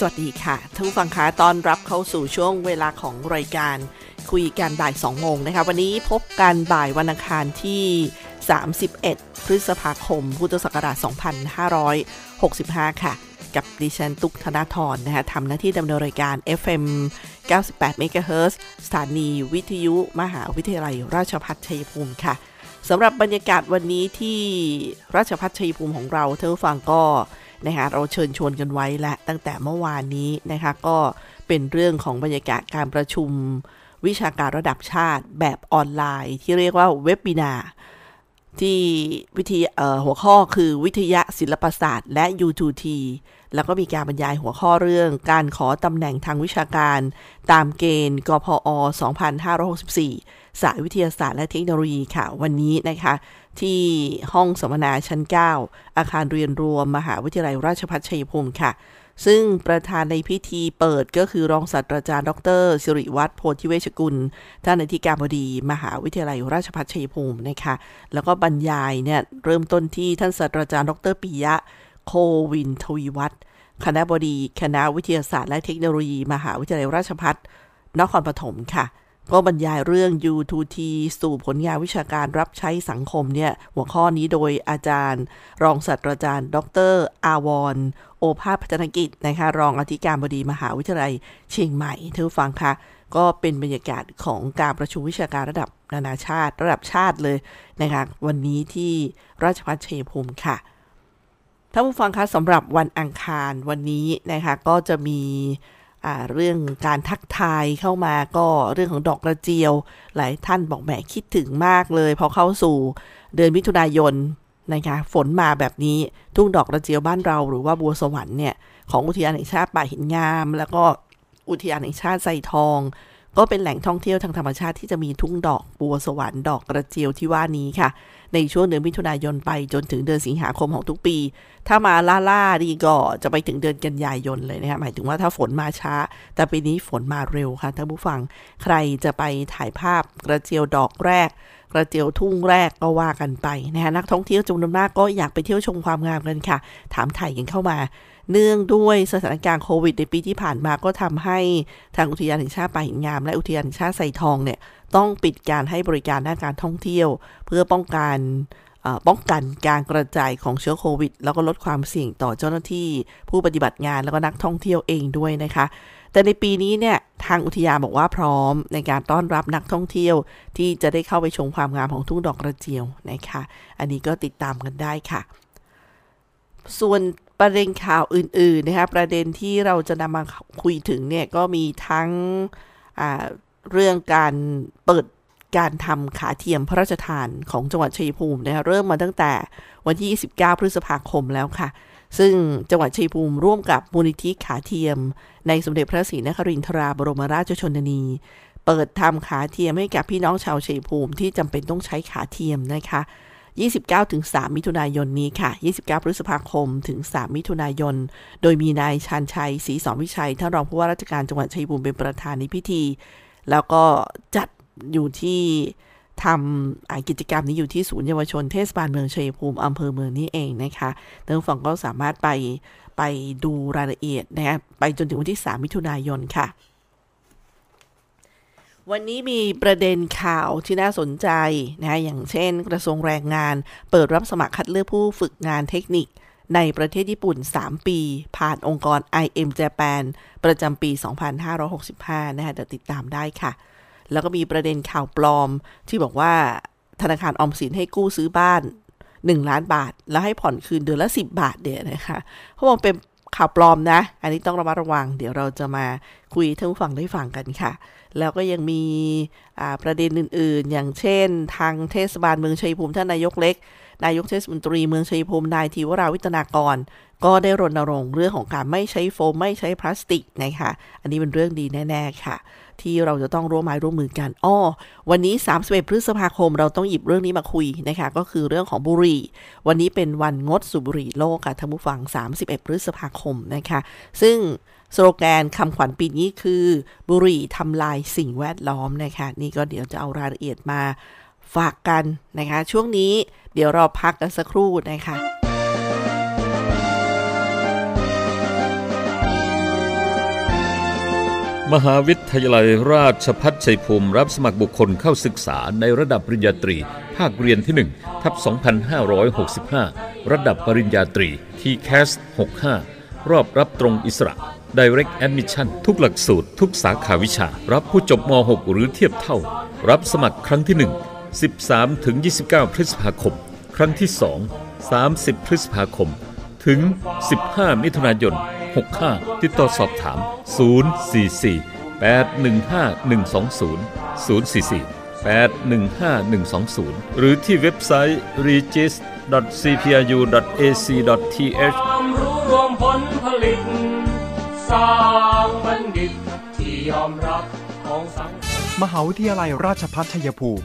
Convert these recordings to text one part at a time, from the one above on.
สวัสดีค่ะท่านผู้ฟังคะตอนรับเข้าสู่ช่วงเวลาของรายการคุยกันบ่าย2โมงนะคะ วันนี้พบกันบ่ายวันอังคารที่ 31 พฤษภาคม พุทธศักราช 2565 ค่ะ กับดิฉันตุกธนาธรนะคะทำหน้าที่ดำเนินรายการ FM 98 MHz สถานีวิทยุมหาวิทยาลัยราชภัฏชัยภูมิค่ะสำหรับบรรยากาศวันนี้ที่ราชภัฏชัยภูมิของเราท่านผู้ฟังก็ นะคะเราเชิญชวนกันไว้และตั้งแต่เมื่อวานนี้นะคะก็เป็นเรื่องของบรรยากาศการประชุมวิชาการระดับชาติแบบออนไลน์ ที่เรียกว่าเว็บบินาที่วิทยหัวข้อคือวิทยาศิลปศาสตร์ และ U2T แล้วก็มีการบรรยายหัวข้อเรื่องการขอตำแหน่งทางวิชาการ ตามเกณฑ์กพอ 2564 สายวิทยาศาสตร์และเทคโนโลยีค่ะ วันนี้นะคะ ที่ห้องสัมมนาชั้น 9 อาคารเรียนรวมมหาวิทยาลัยราชภัฏชัยภูมิค่ะ ซึ่งประธานในพิธีเปิดก็คือรองศาสตราจารย์ ดรสิริวัตรโพธิเวชกุล ท่านอธิการบดี มหาวิทยาลัยราชภัฏชัยภูมินะคะ แล้วก็บรรยายเนี่ยเริ่มต้นที่ท่านศาสตราจารย์ ดรปิยะโควินทวีวัฒน์คณะบดี คณะวิทยาศาสตร์และเทคโนโลยี มหาวิทยาลัยราชภัฏนครปฐมค่ะ ก็บรรยายเรื่อง U2T สู่ผลงานวิชาการรับใช้สังคมเนี่ย หัวข้อนี้โดยอาจารย์ รองศาสตราจารย์ ดร อาวรโอภาสพัฒนกิจนะคะรองอธิการบดีมหาวิทยาลัยเชียงใหม่ท่านฟังคะก็เป็นบรรยากาศของการประชุมวิชาการระดับนานาชาติ ระดับชาติเลยนะคะวันนี้ที่ราชภัฏชัยภูมิค่ะท่านผู้ฟังคะสำหรับวันอังคารวันนี้นะคะก็จะมี เรื่องการทักทายเข้ามาก็เรื่องของดอกกระเจียว หลายท่านบอกแหมคิดถึงมากเลย พอเข้าสู่เดือนมิถุนายนนะคะฝนมาแบบนี้ทุ่งดอกกระเจียวบ้านเรา หรือว่าบัวสวรรค์เนี่ยของอุทยานแห่งชาติป่าหินงาม แล้วก็อุทยานแห่งชาติไซทอง ก็เป็นแหล่งท่องเที่ยวทางธรรมชาติที่จะมีทุ่งดอกบัวสวรรค์ดอกกระเจียวที่ว่านี้ค่ะ ในช่วงเดือนมิถุนายนไปจนถึงเดือนสิงหาคมของทุกปี ถ้ามาล่าล่าดีก็จะไปถึงเดือนกันยายนเลยนะคะหมายถึงว่าถ้าฝนมาช้า แต่ปีนี้ฝนมาเร็วค่ะท่านผู้ฟังใครจะไปถ่ายภาพกระเจียวดอกแรก กระเจียวทุ่งแรกก็ว่ากันไปนะคะนักท่องเที่ยวจำนวนมากก็อยากไปเที่ยวชมความงามกันค่ะ ถามไถ่กันเข้ามา เนื่องด้วยสถานการณ์โควิดในปีที่ผ่านมาก็ทำให้ทางอุทยานแห่งชาติป่าหินงาม และอุทยานแห่งชาติไซทองเนี่ยต้องปิดการให้บริการด้านการท่องเที่ยว เพื่อป้องกันป้องกันการกระจายของเชื้อโควิด แล้วก็ลดความเสี่ยงต่อเจ้าหน้าที่ ผู้ปฏิบัติงานแล้วก็นักท่องเที่ยวเองด้วยนะคะ แต่ในปีนี้เนี่ยทางอุทยานบอกว่าพร้อมในการต้อนรับนักท่องเที่ยว ที่จะได้เข้าไปชมความงามของทุ่งดอกกระเจียวนะคะ อันนี้ก็ติดตามกันได้ค่ะ ส่วน ประเด็นข่าวอื่นๆนะคะประเด็นที่เราจะนำมาคุยถึงเนี่ยก็มีทั้งเรื่องการเปิดการทำขาเทียมพระราชทานของจังหวัดชัยภูมินะคะเริ่มมาตั้งแต่วันที่ 29 พฤษภาคมแล้วค่ะ ซึ่งจังหวัดชัยภูมิร่วมกับมูลนิธิขาเทียม ในสมเด็จพระศรีนครินทราบรมราชชนนี เปิดทำขาเทียมให้กับพี่น้องชาวชัยภูมิที่จำเป็นต้องใช้ขาเทียมนะคะ 29ถึง3มิถุนายนนี้ค่ะ 29 พฤษภาคมถึง 3 มิถุนายน โดยมีนายชันชัยศรีสอนวิชัยท่านรองผู้ว่าราชการจังหวัดชัยภูมิเป็นประธานในพิธี แล้วก็จัดอยู่ที่ทำกิจกรรมนี้อยู่ที่ศูนย์เยาวชนเทศบาลเมืองชัยภูมิอำเภอเมืองนี่เองนะคะท่านฟังก็สามารถไปไปดูรายละเอียดนะฮะไปจนถึงวันที่ 3 มิถุนายนค่ะ วันนี้มีประเด็นข่าวที่น่าสนใจนะอย่างเช่น กระทรวงแรงงาน เปิดรับสมัครคัดเลือกผู้ฝึกงานเทคนิค ในประเทศญี่ปุ่น 3 ปี ผ่านองค์กร IM Japan ประจำปี 2565 นะคะเดี๋ยวติดตามได้ค่ะ แล้วก็มีประเด็นข่าวปลอมที่บอกว่าธนาคารออมสินให้กู้ซื้อบ้าน 1 ล้านบาท แล้วให้ผ่อนคืนเดือนละ 10 บาทเดียนะคะเขาบอกเป็น ข่าวปลอมนะ อันนี้ต้องระมัดระวัง เดี๋ยวเราจะมาคุยทั้งฝั่งได้ฟังกันค่ะ แล้วก็ยังมีประเด็นอื่น ๆ อย่างเช่น ทางเทศบาลเมืองชัยภูมิท่านนายกเล็ก นายกเทศมนตรีเมืองชัยภูมินายทีวราวิตนากร ก็ได้รณรงค์เรื่องของการไม่ใช้โฟมไม่ใช้พลาสติกนะคะ อันนี้เป็นเรื่องดีแน่ ๆ ค่ะ ที่เราจะต้องร่วมไม้ร่วมมือกันอ้อวันนี้31พฤษภาคมเราต้องหยิบเรื่องนี้มาคุยนะคะ ก็คือเรื่องของบุหรี่ วันนี้เป็นวันงดสูบบุหรี่โลกค่ะท่านผู้ฟัง 31 พฤษภาคมนะคะ ซึ่งสโลแกนคำขวัญปีนี้คือ บุหรี่ทำลายสิ่งแวดล้อมนะคะ นี่ก็เดี๋ยวจะเอารายละเอียดมาฝากกันนะคะ ช่วงนี้เดี๋ยวเราพักกันสักครู่นะคะ มหาวิทยาลัยราชพัฒชัยภูมิรับสมัครบุคคลเข้าศึกษาในระดับปริญญาตรี ภาคเรียนที่1ทับ 2565 ระดับปริญญาตรีทีแคส65 รอบรับตรงอิสระ Direct Admission ทุกหลักสูตร ทุกสาขาวิชา รับผู้จบม .6 หรือเทียบเท่า รับสมัครครั้งที่ 1 13ถึง29 พฤษภาคม ครั้งที่ 2 30 พฤษภาคม ถึง 15 มิถุนายน 65 ติดต่อสอบถาม 044 815 120 044 815 120 หรือที่เว็บไซต์ regis cpru.ac.th ความรู้รวมผลผลิต สร้างบัณฑิตที่ยอมรับของสังคมมหาวิทยาลัยราชภัฏชัยภูมิ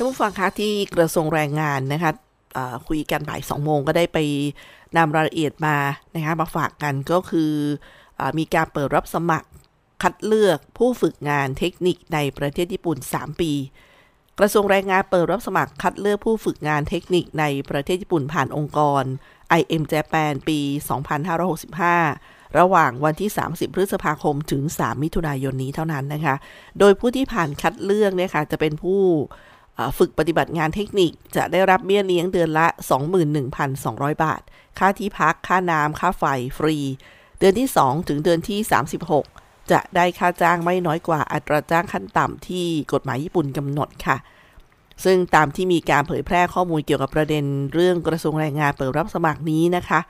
ท่านผู้ฟังคะที่กระทรวงแรงงานนะคะคุยกันบ่ายสองโมงก็ได้ไปนำรายละเอียดมานะคะมาฝากกันก็คืออมีการเปิดรับสมัครคัดเลือกผู้ฝึกงานเทคนิคในประเทศญี่ปุ่น 3 ปี กระทรวงแรงงานเปิดรับสมัครคัดเลือกผู้ฝึกงานเทคนิคในประเทศญี่ปุ่นผ่านองค์กร IM Japan ปี 2565 ระหว่างวันที่ 30 พฤษภาคมถึง 3 มิถุนายนนี้เท่านั้นนะคะ โดยผู้ที่ผ่านคัดเลือกเนี่ยค่ะจะเป็นผู้ ฝึกปฏิบัติงานเทคนิคจะได้รับเบี้ยเลี้ยงเดือนละ 21,200 บาท ค่าที่พัก ค่าน้ำ ค่าไฟ ฟรี เดือนที่ 2 ถึงเดือนที่ 36 จะได้ค่าจ้างไม่น้อยกว่าอัตราจ้างขั้นต่ำที่กฎหมายญี่ปุ่นกำหนดค่ะ ซึ่งตามที่มีการเผยแพร่ข้อมูลเกี่ยวกับประเด็นเรื่องกระทรวงแรงงานเปิดรับสมัครนี้นะคะ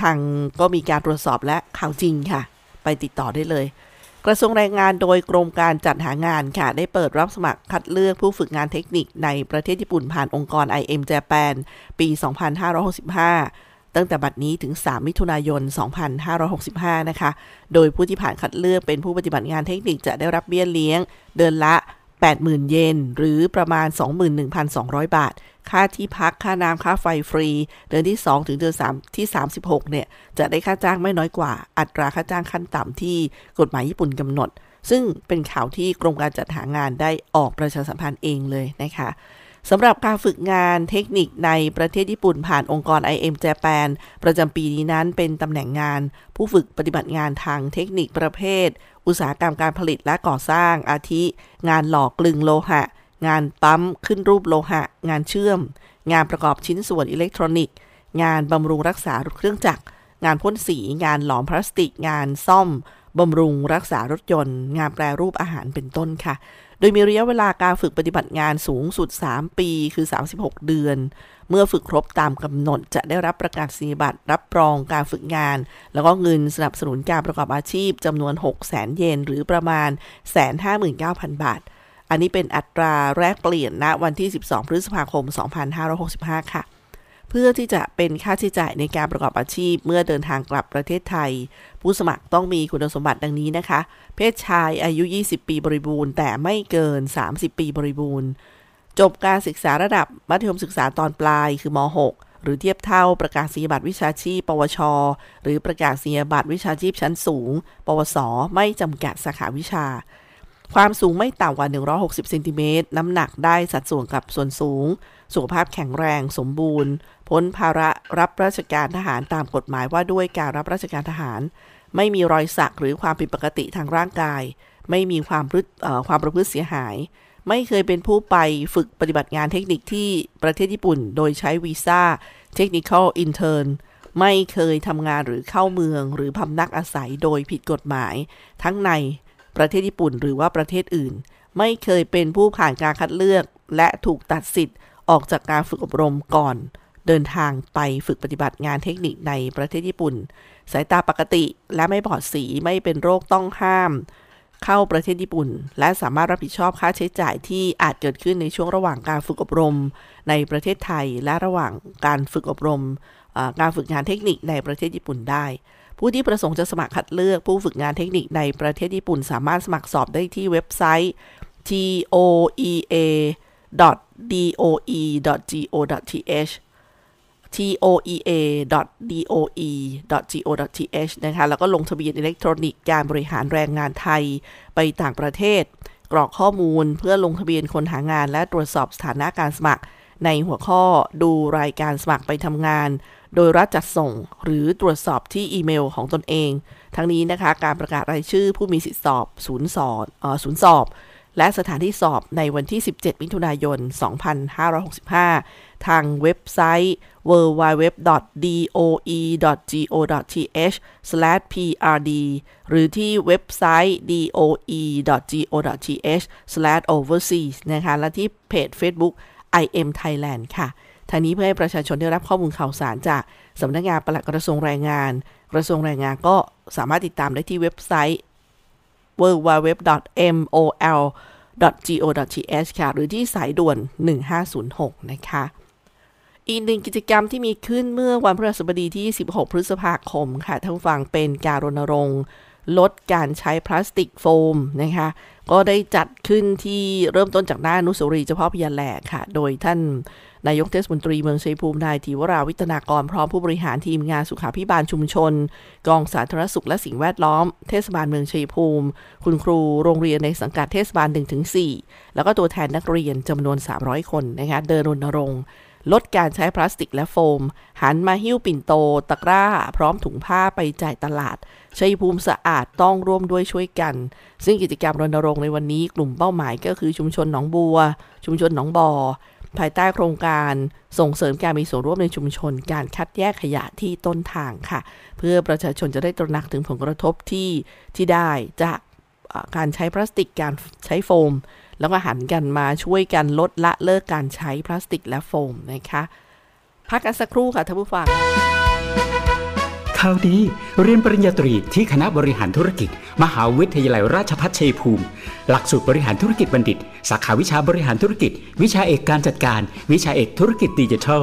ทางก็มีการตรวจสอบและข่าวจริงค่ะ ไปติดต่อได้เลย กระทรวงแรงงานโดยกรมการจัดหางานค่ะ ได้เปิดรับสมัครคัดเลือกผู้ฝึกงานเทคนิคในประเทศญี่ปุ่นผ่านองค์กร IM Japan ปี 2565 ตั้งแต่บัดนี้ถึง 3 มิถุนายน 2565 นะคะ โดยผู้ที่ผ่านคัดเลือกเป็นผู้ปฏิบัติงานเทคนิคจะได้รับเบี้ยเลี้ยง เดือนละ 80,000 เยน หรือประมาณ 21,200 บาท ค่าที่พัก ค่าน้ำค่าไฟฟรี เดือนที่ 2 ถึงเดือน3ที่ 36 เนี่ย จะได้ค่าจ้างไม่น้อยกว่า อัตราค่าจ้างขั้นต่ำที่กฎหมายญี่ปุ่นกำหนด ซึ่งเป็นข่าวที่กรมการจัดหางานได้ออกประชาสัมพันธ์เองเลยนะคะสำหรับการฝึกงานเทคนิคในประเทศญี่ปุ่นผ่านองค์กร IM Japan ประจำปีนี้นั้นเป็นตำแหน่งงาน ผู้ฝึกปฏิบัติงานทางเทคนิคประเภท อุตสาหกรรมการผลิตและก่อสร้างอาทิ งานหล่อกลึงโลหะ งานปั๊มขึ้นรูปโลหะ งานเชื่อม งานประกอบชิ้นส่วนอิเล็กทรอนิกส์ งานบำรุงรักษาเครื่องจักร งานพ่นสี งานหลอมพลาสติก งานซ่อมบำรุงรักษารถยนต์ งานแปรรูปอาหารเป็นต้นค่ะ โดยมีระยะเวลาการฝึกปฏิบัติงานสูงสุด 3 ปี คือ 36 เดือน เมื่อฝึกครบตามกำหนด จะได้รับประกาศนียบัตรรับรองการฝึกงาน แล้วก็เงินสนับสนุนการประกอบอาชีพจำนวน 6 0 0 0 0 0เยนหรือประมาณ 159,000 บาท อันนี้เป็นอัตราแรกเปลี่ยนณวันที่ 12 พฤษภาคม 2565 ค่ะเพื่อที่จะเป็นค่าใช้จ่ายในการประกอบอาชีพเมื่อเดินทางกลับประเทศไทย ผู้สมัครต้องมีคุณสมบัติดังนี้นะคะ เพศชายอายุ 20 ปีบริบูรณ์ แต่ไม่เกิน 30 ปีบริบูรณ์ จบการศึกษาระดับมัธยมศึกษาตอนปลายคือม .6 หรือเทียบเท่าประกาศนียบัตรวิชาชีพ ปวช หรือประกาศนียบัตรวิชาชีพชั้นสูง ปวส ไม่จำกัดสาขาวิชา ความสูงไม่ต่ำกว่า 160เซนติเมตรน้ำหนักได้สัดส่วนกับส่วนสูง สุขภาพแข็งแรงสมบูรณ์ พ้นภาระรับราชการทหารตามกฎหมายว่าด้วยการรับราชการทหาร ไม่มีรอยสักหรือความผิดปกติทางร่างกาย ไม่มีความความประพฤติเสียหาย ไม่เคยเป็นผู้ไปฝึกปฏิบัติงานเทคนิคที่ประเทศญี่ปุ่น โดยใช้วีซ่า Technical Intern ไม่เคยทำงานหรือเข้าเมืองหรือพำนักอาศัยโดยผิดกฎหมาย ทั้งในประเทศญี่ปุ่นหรือว่าประเทศอื่น ไม่เคยเป็นผู้ผ่านการคัดเลือก และถูกตัดสิทธิ์ออกจากการฝึกอบรมก่อน เดินทางไปฝึกปฏิบัติงานเทคนิคในประเทศญี่ปุ่น สายตาปกติและไม่บอดสีไม่เป็นโรคต้องห้าม เข้าประเทศญี่ปุ่น และสามารถรับผิดชอบค่าใช้จ่ายที่อาจเกิดขึ้นในช่วงระหว่างการฝึกอบรม ในประเทศไทยและระหว่างการฝึกอบรมการฝึกงานเทคนิคในประเทศญี่ปุ่นได้ ผู้ที่ประสงค์จะสมัครคัดเลือกผู้ฝึกงานเทคนิคในประเทศญี่ปุ่น สามารถสมัครสอบได้ที่เว็บไซต์ toea.doe.go.th toea.doe.go.th นะคะแล้วก็ลงทะเบียนอิเล็กทรอนิกส์การบริหารแรงงานไทยไปต่างประเทศ กรอกข้อมูลเพื่อลงทะเบียนคนหางาน และตรวจสอบสถานะการสมัคร ในหัวข้อดูรายการสมัครไปทำงาน โดยรัฐจัดส่ง หรือตรวจสอบที่อีเมลของตนเอง ทั้งนี้นะคะการประกาศรายชื่อผู้มีสิทธิสอบศูนย์สอบศูนย์สอบและสถานที่สอบในวันที่ 17 มิถุนายน 2565 ทางเว็บไซต์ www.doe.go.th/prd หรือที่เว็บไซต์ doe.go.th/overseas นะคะ และที่เพจ Facebook IM Thailand ค่ะทางนี้เพื่อให้ประชาชนได้รับข้อมูลข่าวสารจากสำนักงงานปลัดกระทรวงแรงงาน กระทรวงแรงงานก็สามารถติดตามได้ที่เว็บไซต์ www.mol.go.th ค่ะ หรือที่สายด่วน 1506 นะคะ อีกหนึ่งกิจกรรมที่มีขึ้นเมื่อวันพฤหัสบดีที่ 16 พฤษภาคมค่ะท่านฟังเป็นการรณรงค์ลดการใช้พลาสติกโฟมนะคะ ก็ได้จัดขึ้นที่เริ่มต้นจากหน้านุสรีเฉพาะพยาแหลกค่ะ โดยท่านนายกเทศมนตรีเมืองชัยภูมินายธีวราวิทนากรพร้อมผู้บริหารทีมงานสุขาพิบาลชุมชน กองสาธารณสุขและสิ่งแวดล้อม เทศบาลเมืองชัยภูมิ คุณครูโรงเรียนในสังกัดเทศบาล 1-4 แล้วก็ตัวแทนนักเรียนจำนวน 300 คนนะคะเดินรณรงค์ ลดการใช้พลาสติกและโฟม หันมาหิ้วปิ่นโต ตะกร้า พร้อมถุงผ้าไปจ่ายตลาดชัยภูมิสะอาดต้องร่วมด้วยช่วยกัน ซึ่งกิจกรรมรณรงค์ในวันนี้กลุ่มเป้าหมายก็คือชุมชนหนองบัว ชุมชนหนองบอ่อภายใต้โครงการส่งเสริมการมีส่วนร่วมในชุมชน การคัดแยกขยะที่ต้นทางค่ะ เพื่อประชาชนจะได้ตระหนักถึงผลกระทบที่ที่ได้จากการใช้พลาสติกการใช้โฟม แล้วก็หันกันมาช่วยกันลดละเลิกการใช้พลาสติกและโฟมนะคะ พักกันสักครู่ค่ะท่านผู้ฟังข่าวดีเรียนปริญญาตรีที่คณะบริหารธุรกิจ มหาวิทยาลัยราชภัฏชัยภูมิ หลักสูตรบริหารธุรกิจบัณฑิต สาขาวิชาบริหารธุรกิจ วิชาเอกการจัดการ วิชาเอกธุรกิจดิจิทัล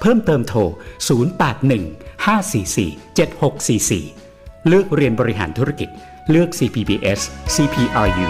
เพิ่มเติมโทร 081 544 7644 เลือกเรียนบริหารธุรกิจ เลือก CPBS CPRU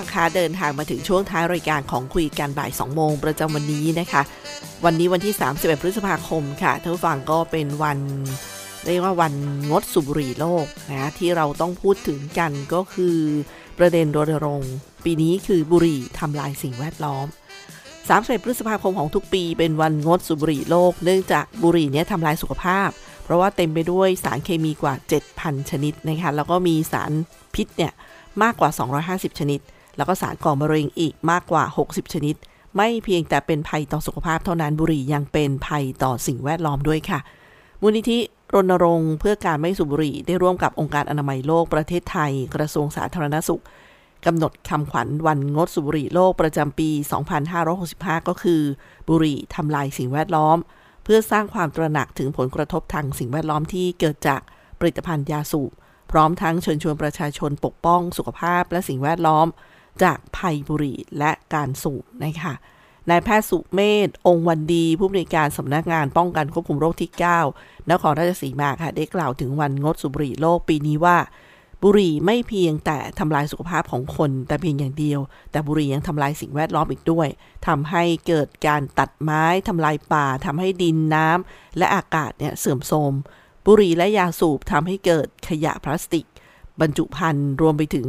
ฟังคะเดินทางมาถึงช่วงท้ายรายการของคุยกันบ่าย 2 โมงประจำวันนี้นะคะ วันนี้วันที่ 31 พฤษภาคมค่ะทุกฟังก็เป็นวันเรียกว่าวันงดสูบบุหรี่โลกนะที่เราต้องพูดถึงกันก็คือประเด็นรณรงค์ปีนี้คือบุหรี่ทำลายสิ่งแวดล้อม31พฤษภาคมของทุกปีเป็นวันงดสูบบุหรี่โลก เนื่องจากบุหรี่เนี้ยทำลายสุขภาพ เพราะว่าเต็มไปด้วยสารเคมีกว่า 7,000 ชนิดนะคะแล้วก็มีสารพิษเนี่ยมากกว่า 250 ชนิด แล้วก็สารก่อมะเร็งอีกมากกว่า 60 ชนิด ไม่เพียงแต่เป็นภัยต่อสุขภาพเท่านั้นบุหรี่ยังเป็นภัยต่อสิ่งแวดล้อมด้วยค่ะ มูลนิธิรณรงค์เพื่อการไม่สูบบุหรี่ได้ร่วมกับองค์การอนามัยโลกประเทศไทย กระทรวงสาธารณสุขกำหนดคำขวัญวันงดสูบบุหรี่โลกประจำปี 2565 ก็คือ บุหรี่ทำลายสิ่งแวดล้อม เพื่อสร้างความตระหนักถึงผลกระทบทางสิ่งแวดล้อมที่เกิดจากผลิตภัณฑ์ยาสูบ พร้อมทั้งเชิญชวนประชาชนปกป้องสุขภาพและสิ่งแวดล้อม จากภัยบุหรี่และการสูบนะคะนายแพทย์สุเมธองค์วันดี ผู้บริการสำนักงานป้องกันควบคุมโรคที่ 9นครราชสีมาค่ะ ได้กล่าวถึงวันงดสูบบุหรี่โลกปีนี้ว่า บุหรี่ไม่เพียงแต่ทำลายสุขภาพของคนแต่เพียงอย่างเดียว แต่บุหรี่ยังทำลายสิ่งแวดล้อมอีกด้วยทำให้เกิดการตัดไม้ทำลายป่าทำให้ดินน้ำและอากาศเนี่ยเสื่อมโทรมบุหรี่และยาสูบทำให้เกิดขยะพลาสติก บรรจุภัณฑ์รวมไปถึง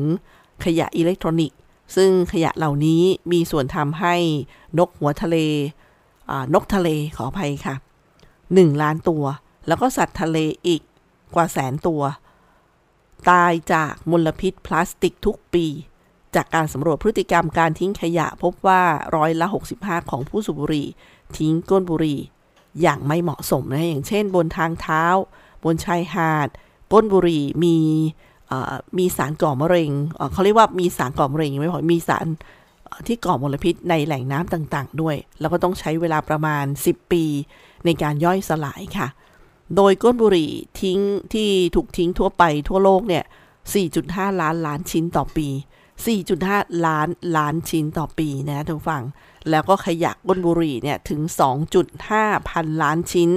ขยะอิเล็กทรอนิกส์ ซึ่งขยะเหล่านี้มีส่วนทำให้นกหัวทะเลนกทะเลขออภัยค่ะ 1 ล้านตัว แล้วก็สัตว์ทะเลอีกกว่าแสนตัว ตายจากมลพิษพลาสติกทุกปี จากการสำรวจพฤติกรรมการทิ้งขยะพบว่าร้อยละ 65 ของผู้สูบบุหรี่ ทิ้งก้นบุหรี่ อย่างไม่เหมาะสมนะอย่างเช่น บนทางเท้า บนชายหาดก้นบุหรี่มี มีสารก่อมะเร็งเขาเรียกว่ามีสารก่อมะเร็งไม่พอมีสารที่ก่อมลพิษในแหล่งน้ำต่างๆ ด้วย แล้วก็ต้องใช้เวลาประมาณ 10 ปีในการย่อยสลายค่ะ โดยก้นบุหรี่ทิ้งที่ถูกทิ้งทั่วไปทั่วโลกเนี่ย 4.5 ล้านล้านชิ้นต่อปี 4.5 ล้านล้านชิ้นต่อปีนะทุกฝั่งแล้วก็ขยะก้นบุหรี่เนี่ยถึง 2.5 พันล้านชิ้น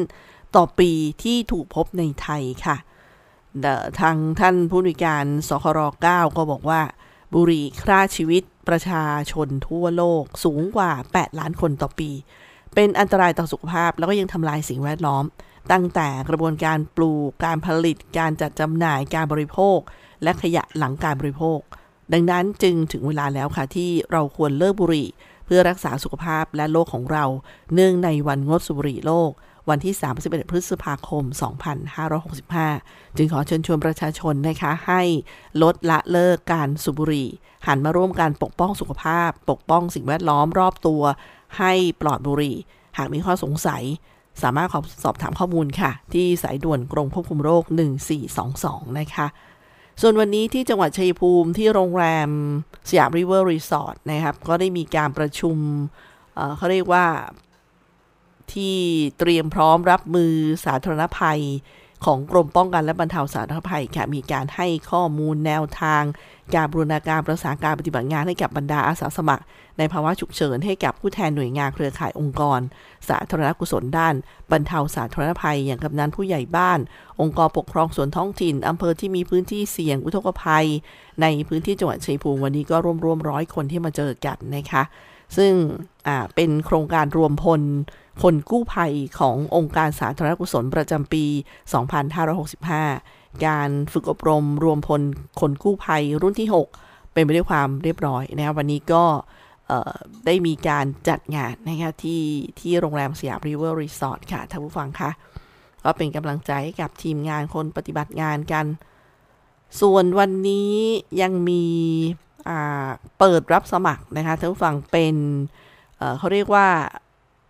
ต่อปีที่ถูกพบในไทยค่ะ ทางท่านผู้วิการสคร9ก็บอกว่า บุหรี่ฆ่าชีวิตประชาชนทั่วโลกสูงกว่า 8 ล้านคนต่อปี เป็นอันตรายต่อสุขภาพแล้วก็ยังทำลายสิ่งแวดล้อม ตั้งแต่กระบวนการปลูก การผลิต การจัดจำหน่าย การบริโภค และขยะหลังการบริโภค ดังนั้นจึงถึงเวลาแล้วค่ะที่เราควรเลิกบุหรี่ เพื่อรักษาสุขภาพและโลกของเรา เนื่องในวันงดสูบบุหรี่โลก วันที่ 31 พฤษภาคม 2565 จึงขอเชิญชวนประชาชนนะคะ ให้ลดละเลิกการสูบบุหรี่ หันมาร่วมกันปกป้องสุขภาพ ปกป้องสิ่งแวดล้อมรอบตัว ให้ปลอดบุหรี่ หากมีข้อสงสัย สามารถขอสอบถามข้อมูลค่ะ ที่สายด่วนกรมควบคุมโรค 1422 นะคะส่วนวันนี้ที่จังหวัดชัยภูมิที่โรงแรมสยามริเวอร์รีสอร์ทนะครับ ก็ได้มีการประชุม เขาเรียกว่า ที่เตรียมพร้อมรับมือสาธารณภัยของกรมป้องกันและบรรเทาสาธารณภัยค่ะมีการให้ข้อมูลแนวทาง การบูรณาการประสานการปฏิบัติงานให้กับบรรดาอาสาสมัคร ในภาวะฉุกเฉินให้กับผู้แทนหน่วยงานเครือข่ายองค์กร สาธารณกุศลด้าน บรรเทาสาธารณภัย อย่างกำนันผู้ใหญ่บ้าน องค์กรปกครองส่วนท้องถิ่นอำเภอที่มีพื้นที่เสี่ยงอุทกภัย ในพื้นที่จังหวัดชัยภูมิวันนี้ก็รวมๆร้อยคนที่มาเจอกันนะคะ ซึ่งเป็นโครงการรวมพล คนกู้ภัยขององค์การสาธารณกุศลประจำปี 2565 การฝึกอบรมรวมพลคนกู้ภัยรุ่นที่ 6 เป็นไปด้วยความเรียบร้อยนะครับวันนี้ก็ได้มีการจัดงานนะคะที่ที่โรงแรมสยามริเวอร์รีสอร์ทค่ะท่านผู้ฟังคะก็เป็นกำลังใจกับทีมงานคนปฏิบัติงานกัน ส่วนวันนี้ยังมีเปิดรับสมัครนะคะท่านผู้ฟังเป็นเเขาเรียกว่า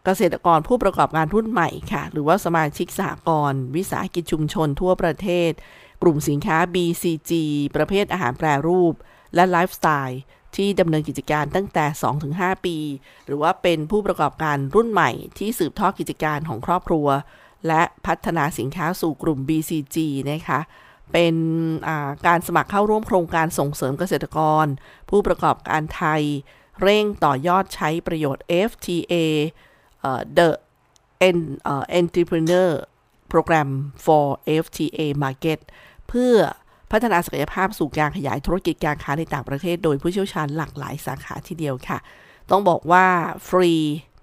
เกษตรกรผู้ประกอบการรุ่นใหม่ค่ะ หรือว่าสมาชิกสหกรณ์วิสาหกิจชุมชนทั่วประเทศ กลุ่มสินค้า BCG ประเภทอาหารแปรรูป และไลฟ์สไตล์ที่ดำเนินกิจการตั้งแต่ 2-5 ปี หรือว่าเป็นผู้ประกอบการรุ่นใหม่ที่สืบทอดกิจการของครอบครัว และพัฒนาสินค้าสู่กลุ่ม BCG นะคะ เป็นการสมัครเข้าร่วมโครงการส่งเสริมเกษตรกร ผู้ประกอบการไทย เร่งต่อยอดใช้ประโยชน์ FTA The Entrepreneur Program for FTA Market เพื่อพัฒนาศักยภาพสู่การขยายธุรกิจการค้าในต่างประเทศ โดยผู้เชี่ยวชาญหลากหลายสาขาทีเดียวค่ะ ต้องบอกว่าฟรี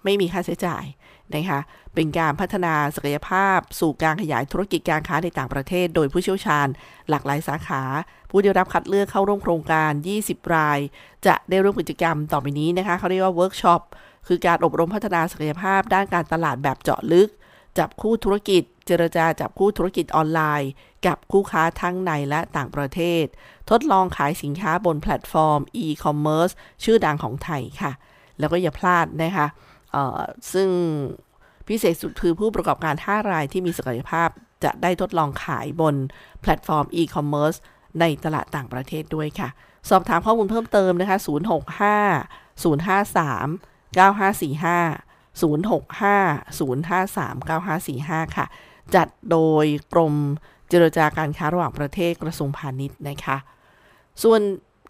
ไม่มีค่าใช้จ่ายนะคะ เป็นการพัฒนาศักยภาพสู่การขยายธุรกิจการค้าในต่างประเทศ โดยผู้เชี่ยวชาญหลากหลายสาขา ผู้ได้รับคัดเลือกเข้าร่วมโครงการ 20 ราย จะได้ร่วมกิจกรรมต่อไปนี้นะคะ เขาเรียกว่าเวิร์กช็อป คือการอบรมพัฒนาศักยภาพด้านการตลาดแบบเจาะลึก จับคู่ธุรกิจ เจรจาจับคู่ธุรกิจออนไลน์ กับคู่ค้าทั้งในและต่างประเทศ ทดลองขายสินค้าบนแพลตฟอร์ม e-commerce ชื่อดังของไทยค่ะ แล้วก็อย่าพลาดนะคะซึ่งพิเศษสุดคือผู้ประกอบการ 5 รายที่มีศักยภาพจะได้ทดลองขายบนแพลตฟอร์ม e-commerce ในตลาดต่างประเทศด้วยค่ะ สอบถามข้อมูลเพิ่มเติมนะคะ 065 053 9545 065 053 9545 ค่ะ จัดโดยกรมเจรจาการค้าระหว่างประเทศกระทรวงพาณิชย์นะคะ ส่วน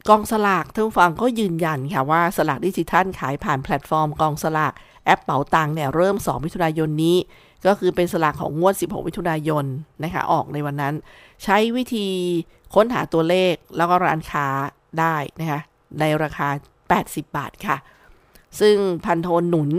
กองสลากท่านฟังก็ยืนยันค่ะว่าสลากดิจิทัลขายผ่านแพลตฟอร์มกองสลากแอปเป๋าตังเนี่ยเริ่ม 2 มิถุนายนนี้ ก็คือเป็นสลากของงวด 16 มิถุนายนนะคะออกในวันนั้น ใช้วิธีค้นหาตัวเลขแล้วก็ร้านค้าได้นะคะในราคา 80 บาทค่ะ ซึ่งพันโทนหนุน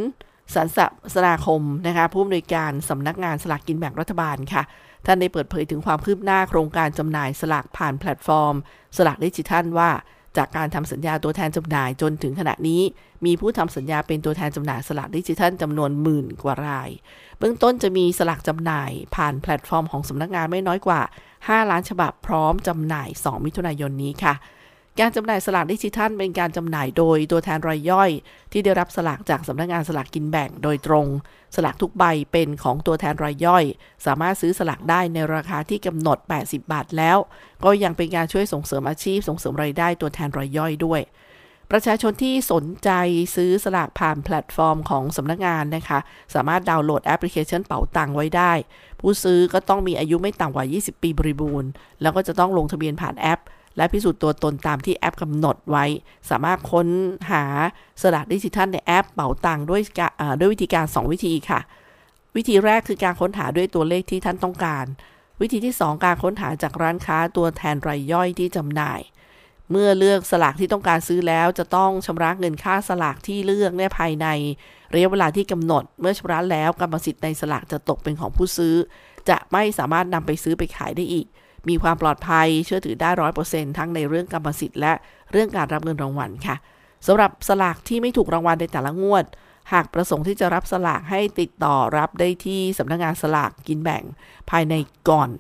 สันสนาคมนะคะผู้อำนวยการสำนักงานสลากกินแบ่งรัฐบาลค่ะท่านได้เปิดเผยถึงความคืบหน้าโครงการจำหน่ายสลากผ่านแพลตฟอร์ม สลากดิจิทัลว่า จากการทำสัญญาตัวแทนจำหน่ายจนถึงขณะนี้ มีผู้ทำสัญญาเป็นตัวแทนจำหน่ายสลากดิจิทัลจำนวนหมื่นกว่าราย เบื้องต้นจะมีสลากจำหน่ายผ่านแพลตฟอร์มของสำนักงานไม่น้อยกว่า 5 ล้านฉบับพร้อมจำหน่าย 2 มิถุนายนนี้ค่ะ การจำหน่ายสลากดิจิทัลเป็นการจำหน่ายโดยตัวแทนรายย่อย ที่ได้รับสลากจากสำนักงานสลากกินแบ่งโดยตรง สลากทุกใบเป็นของตัวแทนรายย่อย สามารถซื้อสลากได้ในราคาที่กำหนด 80 บาทแล้ว ก็ยังเป็นการช่วยส่งเสริมอาชีพ ส่งเสริมรายได้ตัวแทนรายย่อยด้วย ประชาชนที่สนใจซื้อสลากผ่านแพลตฟอร์มของสำนักงานนะคะ สามารถดาวน์โหลดแอปพลิเคชันเป๋าตังไว้ได้ ผู้ซื้อก็ต้องมีอายุไม่ต่ำกว่า 20 ปีบริบูรณ์ แล้วก็จะต้องลงทะเบียนผ่านแอป และพิสูจน์ตัวตนตามที่แอปกำหนดไว้ สามารถค้นหาสลากดิจิทัลในแอปเป๋าตังค์ด้วยด้วยวิธีการ 2 วิธีค่ะ วิธีแรกคือการค้นหาด้วยตัวเลขที่ท่านต้องการ วิธีที่ 2 การค้นหาจากร้านค้าตัวแทนรายย่อยที่จำหน่าย เมื่อเลือกสลากที่ต้องการซื้อแล้วจะต้องชำระเงินค่าสลากที่เลือกในภายในระยะเวลาที่กำหนด เมื่อชำระแล้วกรรมสิทธิ์ในสลากจะตกเป็นของผู้ซื้อ จะไม่สามารถนำไปซื้อไปขายได้อีก มีความปลอดภัยเชื่อถือได้ร้อยเปอร์เซ็นทั้งในเรื่องกรรมสิทธิ์และเรื่องการรับเงินรางวัลค่ะสำหรับสลากที่ไม่ถูกรางวัลในแต่ละงวด หากประสงค์ที่จะรับสลากให้ติดต่อรับได้ที่สำนักงงานสลากกินแบ่ง ภายในก่อน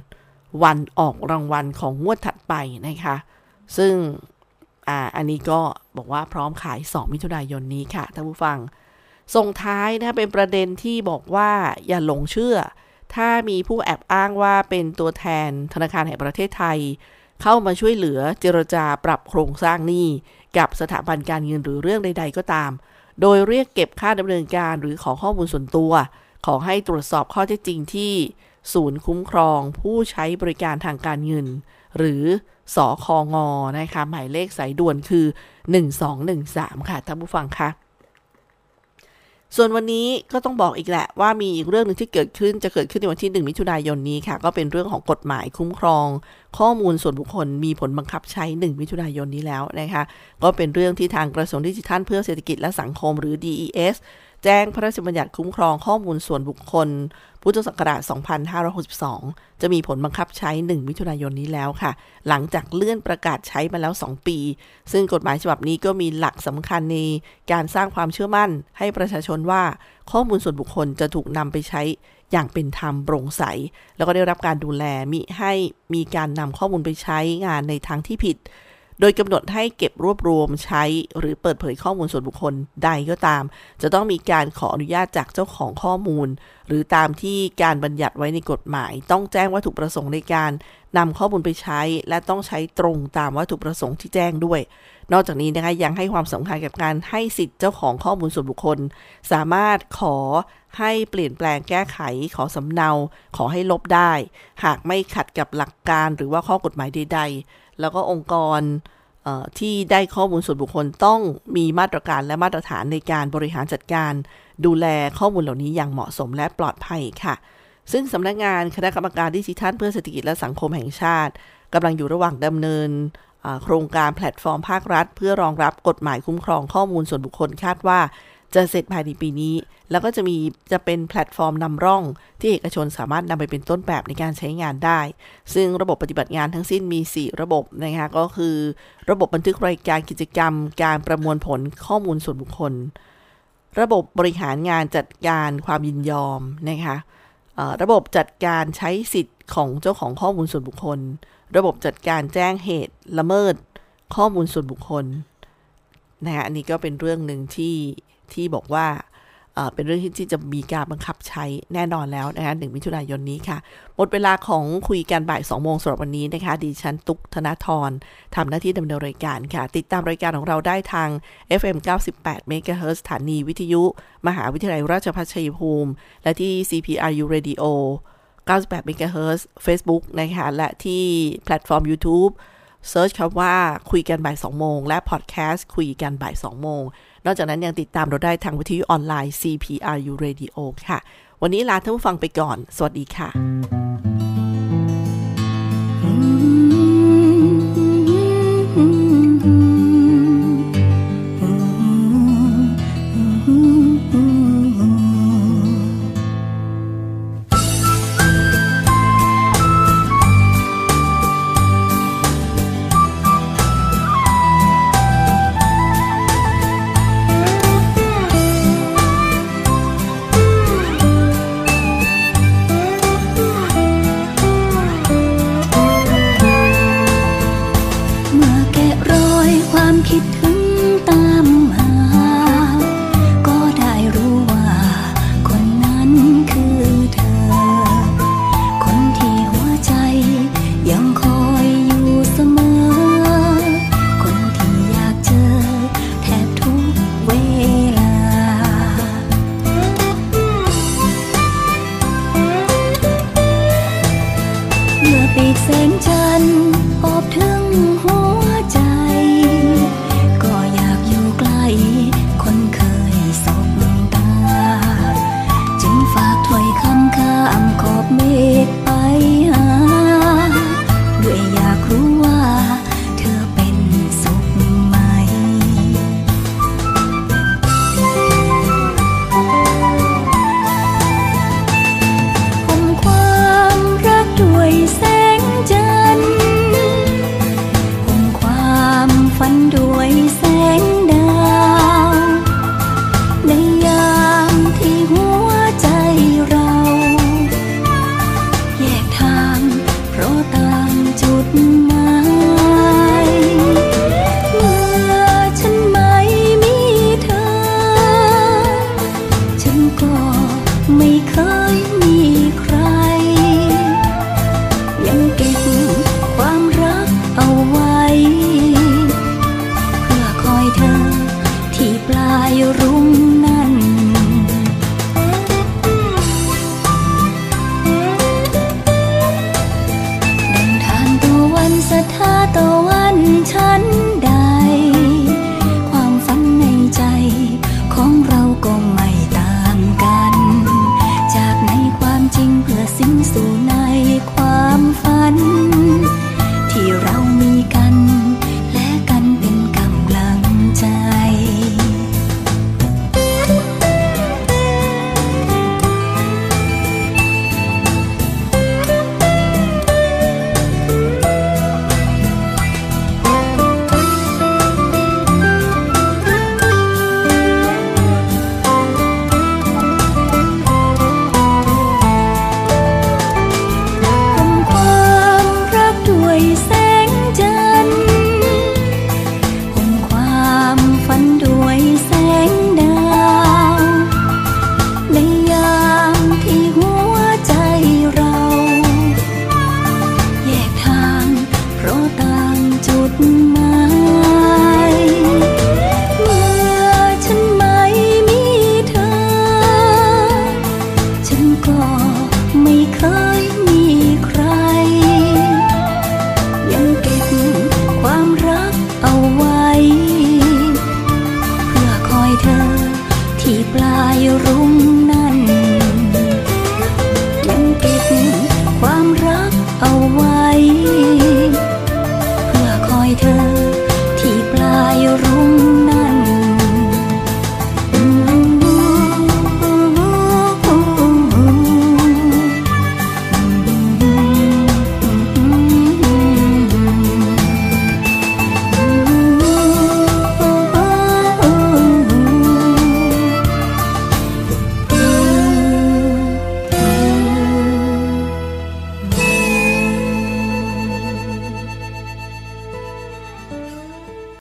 วันออกรางวัลของงวดถัดไปนะคะ ซึ่งอ่าอันนี้ก็บอกว่าพร้อมขาย 2 มิถุนายนนี้ค่ะท่านผู้ฟัง ส่งท้ายนะเป็นประเด็นที่บอกว่าอย่าหลงเชื่อ ถ้ามีผู้แอบอ้างว่าเป็นตัวแทนธนาคารแห่งประเทศไทย เข้ามาช่วยเหลือเจรจาปรับโครงสร้างหนี้กับสถาบันการเงินหรือเรื่องใด ๆ ก็ตาม โดยเรียกเก็บค่าดำเนินการหรือขอข้อมูลส่วนตัว ขอให้ตรวจสอบข้อเท็จจริงที่ ศูนย์คุ้มครอง ผู้ใช้บริการทางการเงิน หรือสอคองอนะคะหมายเลขสายด่วนคือ 1213 ค่ะท่านผู้ฟังคะ ส่วนวันนี้ก็ต้องบอกอีกแหละว่ามีอีกเรื่องหนึ่งที่เกิดขึ้นจะเกิดขึ้นในวันที่ 1 มิถุนายนนี้ค่ะ ก็เป็นเรื่องของกฎหมายคุ้มครอง ข้อมูลส่วนบุคคลมีผลบังคับใช้ 1 มิถุนายนนี้แล้วนะคะ ก็เป็นเรื่องที่ทางกระทรวงดิจิทัลเพื่อเศรษฐกิจและสังคมหรือ DES แจ้งพระราชบัญญัติคุ้มครองข้อมูลส่วนบุคคล พุทธศักราช 2562 จะมีผลบังคับใช้ 1 มิถุนายนนี้แล้วค่ะ หลังจากเลื่อนประกาศใช้มาแล้ว 2 ปี ซึ่งกฎหมายฉบับนี้ก็มีหลักสำคัญในการสร้างความเชื่อมั่น ให้ประชาชนว่าข้อมูลส่วนบุคคลจะถูกนำไปใช้อย่างเป็นธรรมโปร่งใส แล้วก็ได้รับการดูแลมิให้มีการนำข้อมูลไปใช้งานในทางที่ผิด โดยกำหนดให้เก็บรวบรวมใช้หรือเปิดเผยข้อมูลส่วนบุคคลใดก็ตาม จะต้องมีการขออนุญาตจากเจ้าของข้อมูล หรือตามที่การบัญญัติไว้ในกฎหมาย ต้องแจ้งวัตถุประสงค์ในการนำข้อมูลไปใช้ และต้องใช้ตรงตามวัตถุประสงค์ที่แจ้งด้วย นอกจากนี้นะคะยังให้ความสำคัญกับการให้สิทธิ์เจ้าของข้อมูลส่วนบุคคล สามารถขอให้เปลี่ยนแปลงแก้ไข ขอสำเนา ขอให้ลบได้ หากไม่ขัดกับหลักการหรือว่าข้อกฎหมายใดๆ แล้วก็องค์กรที่ได้ข้อมูลส่วนบุคคลต้องมีมาตรการและมาตรฐานในการบริหารจัดการ ดูแลข้อมูลเหล่านี้อย่างเหมาะสมและปลอดภัยค่ะ ซึ่งสำนักงานคณะกรรมการดิจิทัลเพื่อเศรษฐกิจและสังคมแห่งชาติกำลังอยู่ระหว่างดำเนินโครงการแพลตฟอร์มภาครัฐ เพื่อรองรับกฎหมายคุ้มครองข้อมูลส่วนบุคคลคาดว่า จะเสร็จภายในปีนี้ แล้วก็จะมีจะเป็นแพลตฟอร์มนำร่อง ที่เอกชนสามารถนำไปเป็นต้นแบบในการใช้งานได้ ซึ่งระบบปฏิบัติงานทั้งสิ้นมี 4 ระบบนะคะก็คือ ระบบบันทึกรายการกิจกรรม การประมวลผลข้อมูลส่วนบุคคล ระบบบริหารงานจัดการความยินยอมนะคะระบบจัดการใช้สิทธิ์ของเจ้าของข้อมูลส่วนบุคคล ระบบจัดการแจ้งเหตุละเมิดข้อมูลส่วนบุคคลนะคะอันนี้ก็เป็นเรื่องหนึ่งที่ ที่บอกว่าเป็นเรื่องที่จะมีการบังคับใช้แน่นอนแล้วนะคะหนึ่งมิถุนายนนี้ค่ะ หมดเวลาของคุยกันบ่าย2โมงสำหรับวันนี้นะคะ ดิฉันตุกธนาธรทำหน้าที่ดำเนินรายการค่ะ ติดตามรายการของเราได้ทาง FM 98 MHz สถานีวิทยุ มหาวิทยาลัยราชภัฏชัยภูมิ และที่ CPRU Radio 98 MHz Facebook นะคะ และที่แพลตฟอร์ม YouTube search คำว่าคุยกันบ่าย2โมงและพอดแคสต์คุยกันบ่าย2โมง นอกจากนั้นยังติดตามเราได้ทางวิทยุออนไลน์ CPRU Radio ค่ะ วันนี้ลาท่านผู้ฟังไปก่อน สวัสดีค่ะ